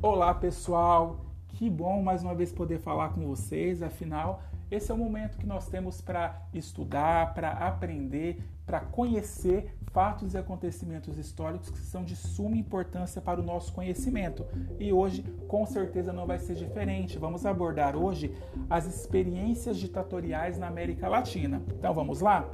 Olá pessoal, que bom mais uma vez poder falar com vocês. Afinal, esse é o momento que nós temos para estudar, para aprender, para conhecer fatos e acontecimentos históricos que são de suma importância para o nosso conhecimento. E hoje, com certeza, não vai ser diferente. Vamos abordar hoje as experiências ditatoriais na América Latina. Então vamos lá?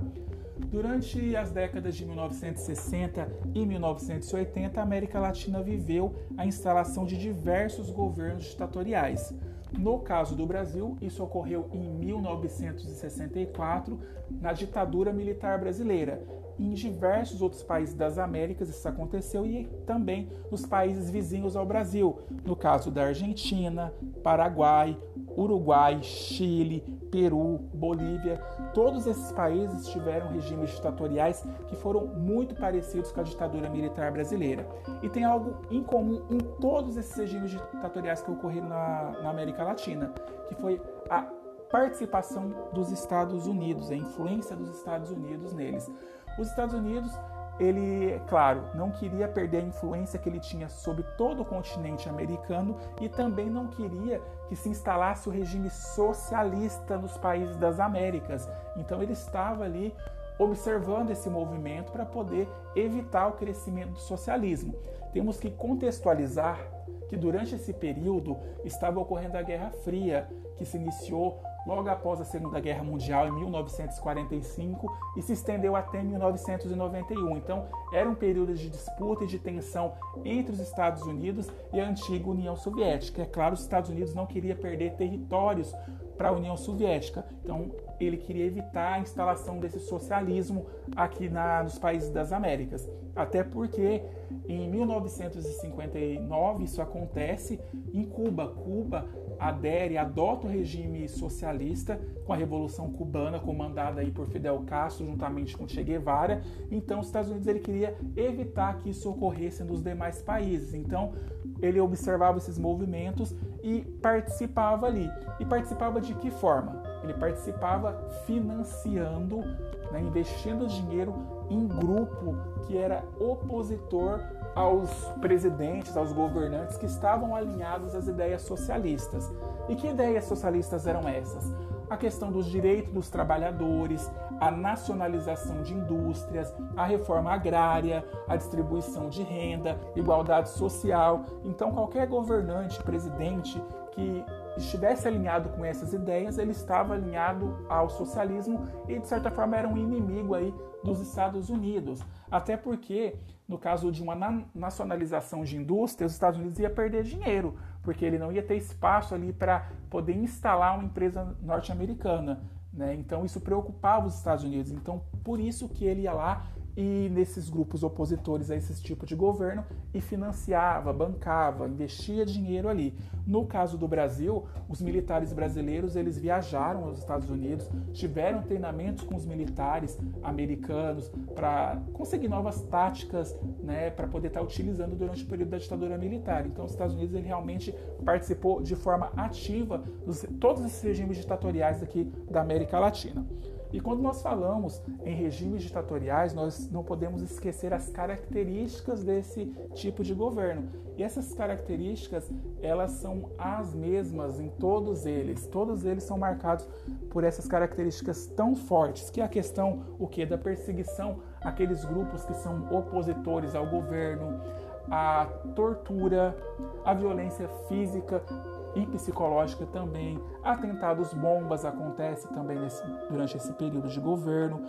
Durante as décadas de 1960 e 1980, a América Latina viveu a instalação de diversos governos ditatoriais. No caso do Brasil, isso ocorreu em 1964, na ditadura militar brasileira. Em diversos outros países das Américas isso aconteceu e também nos países vizinhos ao Brasil, no caso da Argentina, Paraguai, Uruguai, Chile, Peru, Bolívia, todos esses países tiveram regimes ditatoriais que foram muito parecidos com a ditadura militar brasileira. E tem algo em comum em todos esses regimes ditatoriais que ocorreram na, na América Latina, que foi a participação dos Estados Unidos, a influência dos Estados Unidos neles. Os Estados Unidos ele, claro, não queria perder a influência que ele tinha sobre todo o continente americano e também não queria que se instalasse o regime socialista nos países das Américas. Então ele estava ali observando esse movimento para poder evitar o crescimento do socialismo. Temos que contextualizar que durante esse período estava ocorrendo a Guerra Fria, que se iniciou logo após a Segunda Guerra Mundial, em 1945, e se estendeu até 1991. Então, era um período de disputa e de tensão entre os Estados Unidos e a antiga União Soviética. É claro, os Estados Unidos não queria perder territórios para a União Soviética. Então, ele queria evitar a instalação desse socialismo aqui na, nos países das Américas. Até porque em 1959 isso acontece em Cuba. Cuba adere, adota o regime socialista com a Revolução Cubana, comandada aí por Fidel Castro, juntamente com Che Guevara. Então, os Estados Unidos ele queria evitar que isso ocorresse nos demais países. Então, ele observava esses movimentos e participava ali. E participava de que forma? Ele participava financiando, né, investindo dinheiro em grupo que era opositor aos presidentes, aos governantes que estavam alinhados às ideias socialistas. E que ideias socialistas eram essas? A questão dos direitos dos trabalhadores, a nacionalização de indústrias, a reforma agrária, a distribuição de renda, igualdade social. Então, qualquer governante, presidente que estivesse alinhado com essas ideias, ele estava alinhado ao socialismo e de certa forma era um inimigo aí dos Estados Unidos. Até porque, no caso de uma nacionalização de indústria, os Estados Unidos ia perder dinheiro, porque ele não ia ter espaço ali para poder instalar uma empresa norte-americana. Né? Então isso preocupava os Estados Unidos. Então por isso que ele ia lá e nesses grupos opositores a esse tipo de governo e financiava, bancava, investia dinheiro ali. No caso do Brasil, os militares brasileiros eles viajaram aos Estados Unidos, tiveram treinamentos com os militares americanos para conseguir novas táticas, né, para poder estar tá utilizando durante o período da ditadura militar. Então, os Estados Unidos ele realmente participou de forma ativa de todos esses regimes ditatoriais aqui da América Latina. E quando nós falamos em regimes ditatoriais, nós não podemos esquecer as características desse tipo de governo. E essas características, elas são as mesmas em todos eles. Todos eles são marcados por essas características tão fortes, que é a questão o que da perseguição àqueles grupos que são opositores ao governo, a tortura, a violência física e psicológica também. Atentados bombas acontecem também nesse, durante esse período de governo.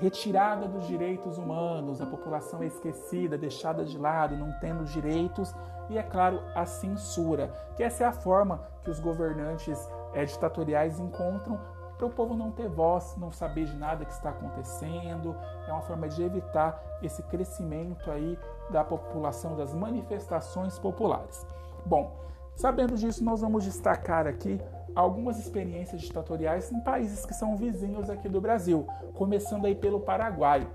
Retirada dos direitos humanos, a população é esquecida, deixada de lado, não tendo direitos. E, é claro, a censura, que essa é a forma que os governantes é, ditatoriais encontram para o povo não ter voz, não saber de nada que está acontecendo. É uma forma de evitar esse crescimento aí da população, das manifestações populares. Bom, Sabendo disso, nós vamos destacar aqui algumas experiências ditatoriais em países que são vizinhos aqui do Brasil, começando aí pelo Paraguai.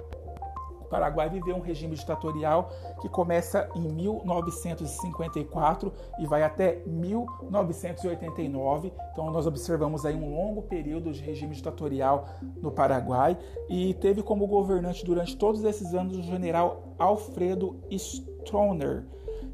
O Paraguai viveu um regime ditatorial que começa em 1954 e vai até 1989. Então nós observamos aí um longo período de regime ditatorial no Paraguai e teve como governante durante todos esses anos o general Alfredo Stroessner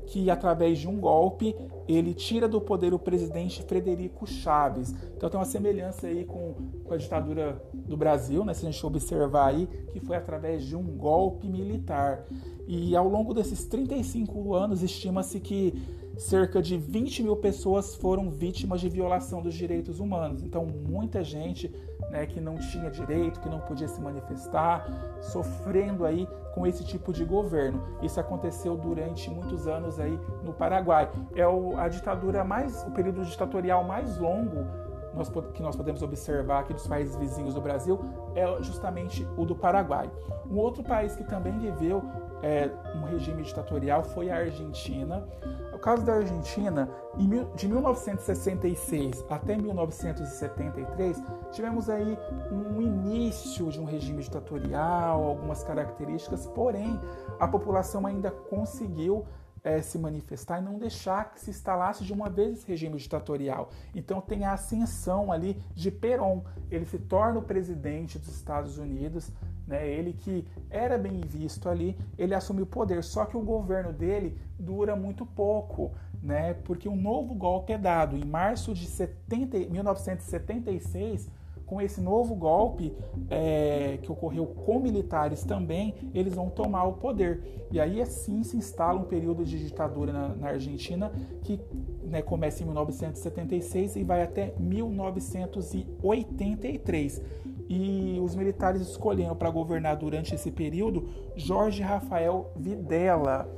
que através de um golpe ele tira do poder o presidente Frederico Chaves. Então tem uma semelhança aí com, com a ditadura do Brasil, né? Se a gente observar aí que foi através de um golpe militar. E ao longo desses 35 anos estima-se que cerca de 20 mil pessoas foram vítimas de violação dos direitos humanos. Então, muita gente né, que não tinha direito, que não podia se manifestar, sofrendo aí com esse tipo de governo. Isso aconteceu durante muitos anos aí no Paraguai. É o, a ditadura mais, o período ditatorial mais longo nós, que nós podemos observar aqui dos países vizinhos do Brasil é justamente o do Paraguai. Um outro país que também viveu é, um regime ditatorial foi a Argentina caso da Argentina, de 1966 até 1973, tivemos aí um início de um regime ditatorial, algumas características, porém a população ainda conseguiu é, se manifestar e não deixar que se instalasse de uma vez esse regime ditatorial. Então tem a ascensão ali de Perón. Ele se torna o presidente dos Estados Unidos né? Ele que era bem visto ali, ele assumiu o poder, só que o governo dele dura muito pouco, né? porque um novo golpe é dado. Em março de 70, 1976, com esse novo golpe é, que ocorreu com militares também, eles vão tomar o poder. E aí assim se instala um período de ditadura na, na Argentina que né, começa em 1976 e vai até 1983 e os militares escolheram para governar durante esse período Jorge Rafael Videla.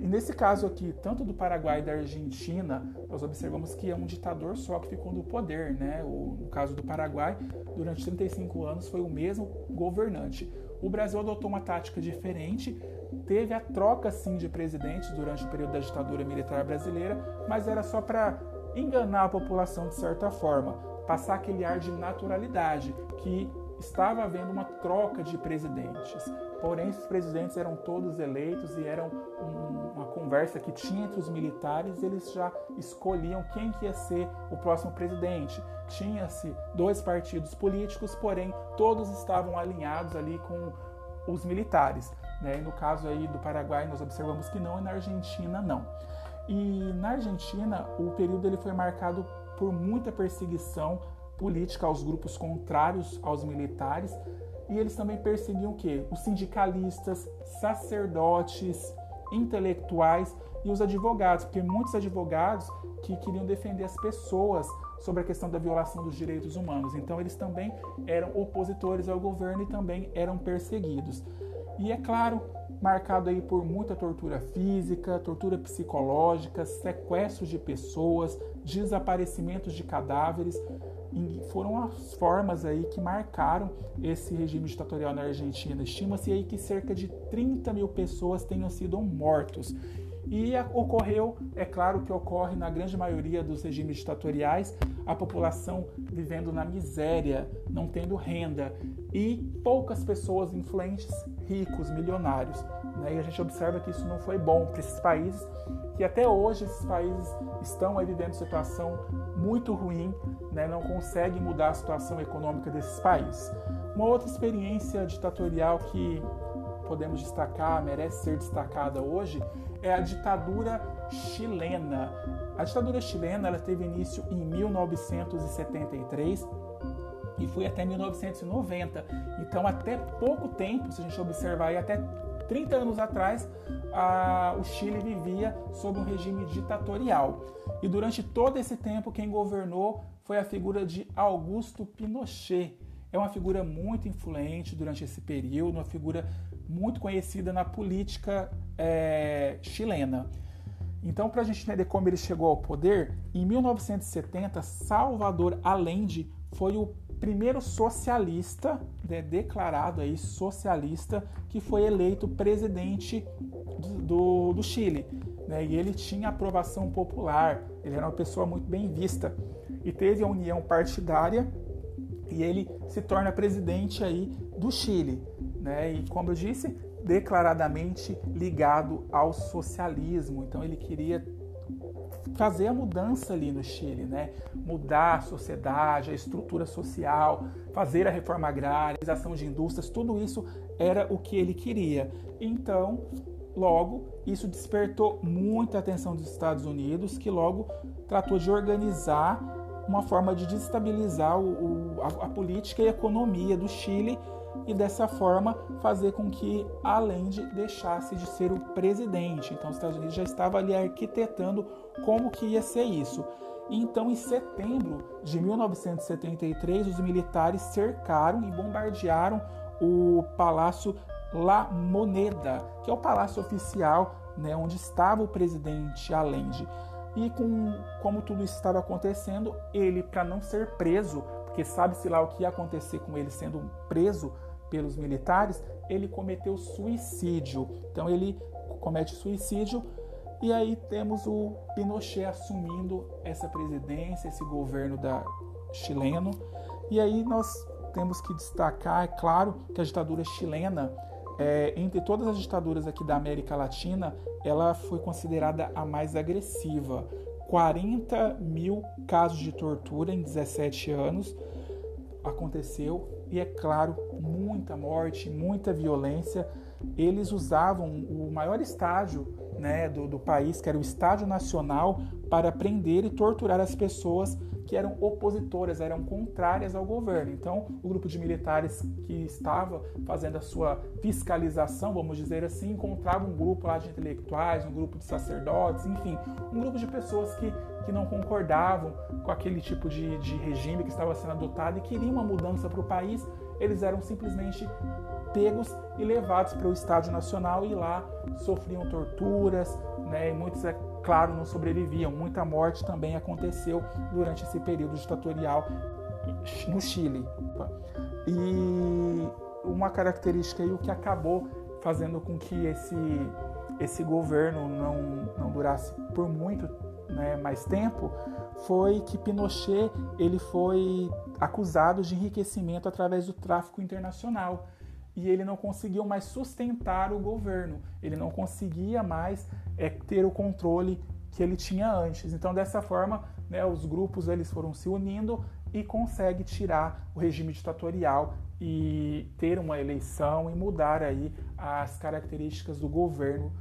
E nesse caso aqui, tanto do Paraguai e da Argentina, nós observamos que é um ditador só que ficou no poder, né? O, no caso do Paraguai, durante 35 anos foi o mesmo governante. O Brasil adotou uma tática diferente, teve a troca sim de presidentes durante o período da ditadura militar brasileira, mas era só para enganar a população de certa forma passar aquele ar de naturalidade, que estava havendo uma troca de presidentes. Porém, esses presidentes eram todos eleitos e eram um, conversa que tinha entre os militares, eles já escolhiam quem que ia ser o próximo presidente. Tinha-se dois partidos políticos, porém todos estavam alinhados ali com os militares. Né? No caso aí do Paraguai, nós observamos que não, e na Argentina não. E na Argentina, o período ele foi marcado por muita perseguição política aos grupos contrários aos militares e eles também perseguiam o quê? Os sindicalistas, sacerdotes, intelectuais e os advogados, porque muitos advogados que queriam defender as pessoas sobre a questão da violação dos direitos humanos. Então eles também eram opositores ao governo e também eram perseguidos. E é claro, marcado aí por muita tortura física, tortura psicológica, sequestros de pessoas, desaparecimentos de cadáveres. E foram as formas aí que marcaram esse regime ditatorial na Argentina. Estima-se aí que cerca de 30 mil pessoas tenham sido mortos. E ocorreu, é claro que ocorre na grande maioria dos regimes ditatoriais, a população vivendo na miséria, não tendo renda, e poucas pessoas influentes, ricos, milionários. Né? E a gente observa que isso não foi bom para esses países, que até hoje esses países estão aí vivendo situação muito ruim, né? não conseguem mudar a situação econômica desses países. Uma outra experiência ditatorial que podemos destacar, merece ser destacada hoje, é a ditadura chilena. A ditadura chilena ela teve início em 1973 e foi até 1990. Então, até pouco tempo, se a gente observar aí, até 30 anos atrás, a, o Chile vivia sob um regime ditatorial. E durante todo esse tempo, quem governou foi a figura de Augusto Pinochet. É uma figura muito influente durante esse período, uma figura muito conhecida na política é, chilena. Então, para a gente entender como ele chegou ao poder, em 1970, Salvador Allende foi o primeiro socialista, né, declarado aí socialista, que foi eleito presidente do, do, do Chile. Né, e ele tinha aprovação popular, ele era uma pessoa muito bem vista. E teve a união partidária e ele se torna presidente aí do Chile. Né? E como eu disse, declaradamente ligado ao socialismo. Então ele queria fazer a mudança ali no Chile, né? Mudar a sociedade, a estrutura social, fazer a reforma agrária, a realização de indústrias, tudo isso era o que ele queria. Então, logo, isso despertou muita atenção dos Estados Unidos, que logo tratou de organizar uma forma de destabilizar o, o, a, a política e a economia do Chile e dessa forma fazer com que Allende deixasse de ser o presidente. Então os Estados Unidos já estava ali arquitetando como que ia ser isso. Então, em setembro de 1973, os militares cercaram e bombardearam o Palácio La Moneda, que é o palácio oficial né, onde estava o presidente Allende. E com, como tudo isso estava acontecendo, ele, para não ser preso, porque sabe-se lá o que ia acontecer com ele sendo preso pelos militares, ele cometeu suicídio. Então ele comete suicídio e aí temos o Pinochet assumindo essa presidência, esse governo da chileno. E aí nós temos que destacar, é claro, que a ditadura chilena, é, entre todas as ditaduras aqui da América Latina, ela foi considerada a mais agressiva. 40 mil casos de tortura em 17 anos aconteceu e é claro muita morte, muita violência. Eles usavam o maior estágio né, do, do país, que era o Estádio Nacional, para prender e torturar as pessoas que eram opositoras, eram contrárias ao governo. Então, o grupo de militares que estava fazendo a sua fiscalização, vamos dizer assim, encontrava um grupo lá de intelectuais, um grupo de sacerdotes, enfim, um grupo de pessoas que, que não concordavam com aquele tipo de, de regime que estava sendo adotado e queriam uma mudança para o país. Eles eram simplesmente pegos e levados para o Estádio Nacional e lá sofriam torturas, né, e muitos, é claro, não sobreviviam. Muita morte também aconteceu durante esse período ditatorial no Chile. E uma característica aí, o que acabou fazendo com que esse, esse governo não, não durasse por muito né, mais tempo, foi que Pinochet ele foi acusado de enriquecimento através do tráfico internacional e ele não conseguiu mais sustentar o governo, ele não conseguia mais é, ter o controle que ele tinha antes. Então, dessa forma, né, os grupos eles foram se unindo e consegue tirar o regime ditatorial e ter uma eleição e mudar aí as características do governo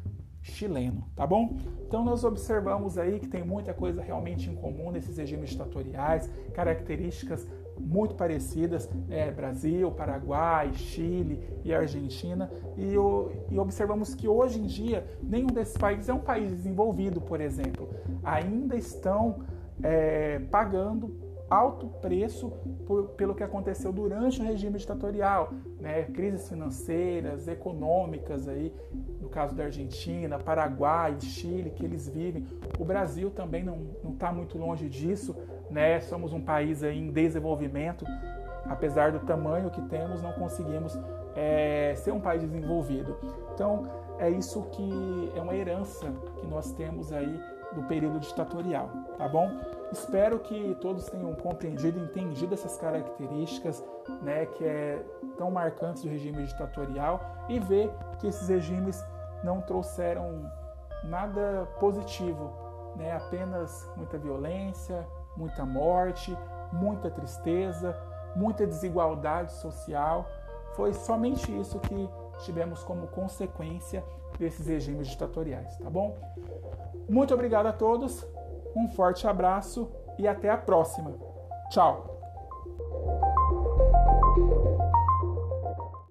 chileno, tá bom? Então nós observamos aí que tem muita coisa realmente em comum nesses regimes ditatoriais, características muito parecidas, é, Brasil, Paraguai, Chile e Argentina, e, o, e, observamos que hoje em dia nenhum desses países é um país desenvolvido, por exemplo, ainda estão é, pagando alto preço por, pelo que aconteceu durante o regime ditatorial, né? crises financeiras, econômicas aí, no caso da Argentina, Paraguai, Chile, que eles vivem. O Brasil também não está muito longe disso, né? Somos um país aí em desenvolvimento, apesar do tamanho que temos, não conseguimos é, ser um país desenvolvido. Então é isso que é uma herança que nós temos aí do período ditatorial, tá bom? Espero que todos tenham compreendido entendido essas características, né, que é tão marcantes do regime ditatorial e ver que esses regimes não trouxeram nada positivo, né, apenas muita violência, muita morte, muita tristeza, muita desigualdade social. Foi somente isso que tivemos como consequência desses regimes ditatoriais, tá bom? Muito obrigado a todos, um forte abraço e até a próxima. Tchau!